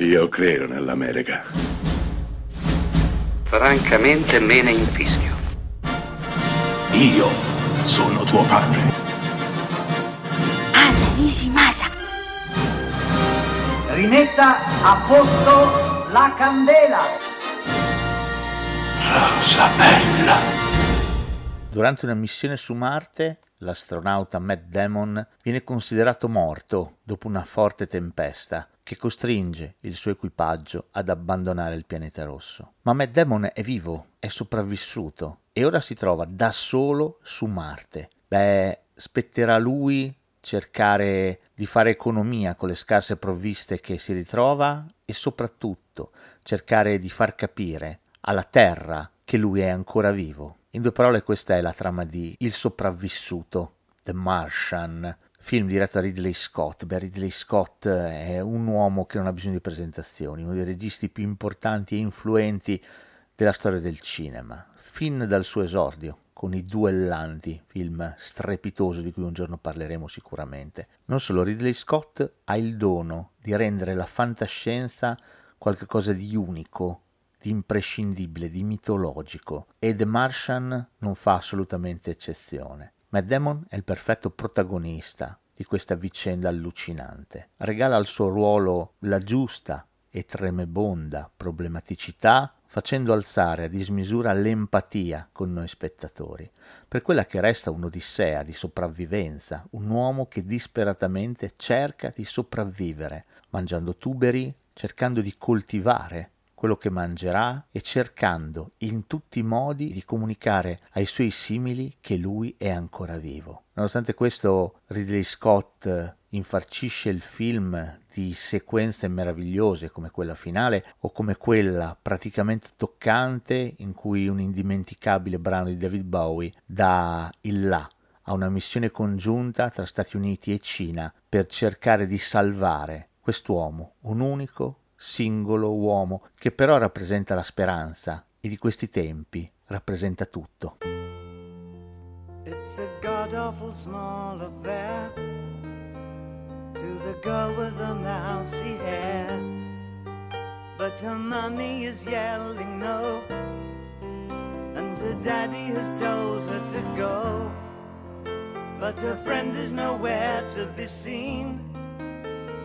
Io credo nell'America. Francamente me ne infischio. Io sono tuo padre. Anna Nishimasa. Rimetta a posto la candela. Rosa bella. Durante una missione su Marte, l'astronauta Matt Damon viene considerato morto dopo una forte tempesta che costringe il suo equipaggio ad abbandonare il pianeta rosso. Ma Matt Damon è vivo, è sopravvissuto e ora si trova da solo su Marte. Beh, spetterà a lui cercare di fare economia con le scarse provviste che si ritrova e soprattutto cercare di far capire alla Terra che lui è ancora vivo. In due parole questa è la trama di Il sopravvissuto, The Martian, film diretto da Ridley Scott. Beh, Ridley Scott è un uomo che non ha bisogno di presentazioni, uno dei registi più importanti e influenti della storia del cinema, fin dal suo esordio con i duellanti, film strepitoso di cui un giorno parleremo sicuramente. Non solo, Ridley Scott ha il dono di rendere la fantascienza qualcosa di unico, di imprescindibile, di mitologico e The Martian non fa assolutamente eccezione. Matt Damon è il perfetto protagonista di questa vicenda allucinante. Regala al suo ruolo la giusta e tremebonda problematicità, facendo alzare a dismisura l'empatia con noi spettatori, per quella che resta un'odissea di sopravvivenza, un uomo che disperatamente cerca di sopravvivere, mangiando tuberi, cercando di coltivare quello che mangerà e cercando in tutti i modi di comunicare ai suoi simili che lui è ancora vivo. Nonostante questo, Ridley Scott infarcisce il film di sequenze meravigliose come quella finale o come quella praticamente toccante in cui un indimenticabile brano di David Bowie dà il là a una missione congiunta tra Stati Uniti e Cina per cercare di salvare quest'uomo, un unico singolo uomo che però rappresenta la speranza e di questi tempi rappresenta tutto. It's a god awful small affair to the girl with the mousy hair. But her mommy is yelling no, and her daddy has told her to go. But her friend is nowhere to be seen.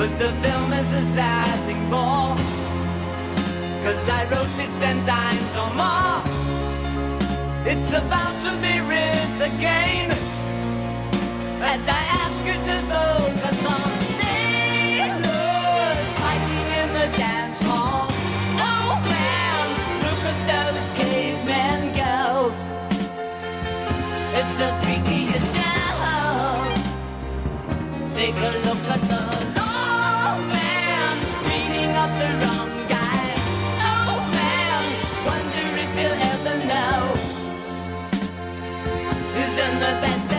But the film is a sad thing for. Cause I wrote it ten times or more. It's about to be writ again. As I ask you to focus on sailors fighting in the dance hall. Oh man, look at those cavemen go. It's the the best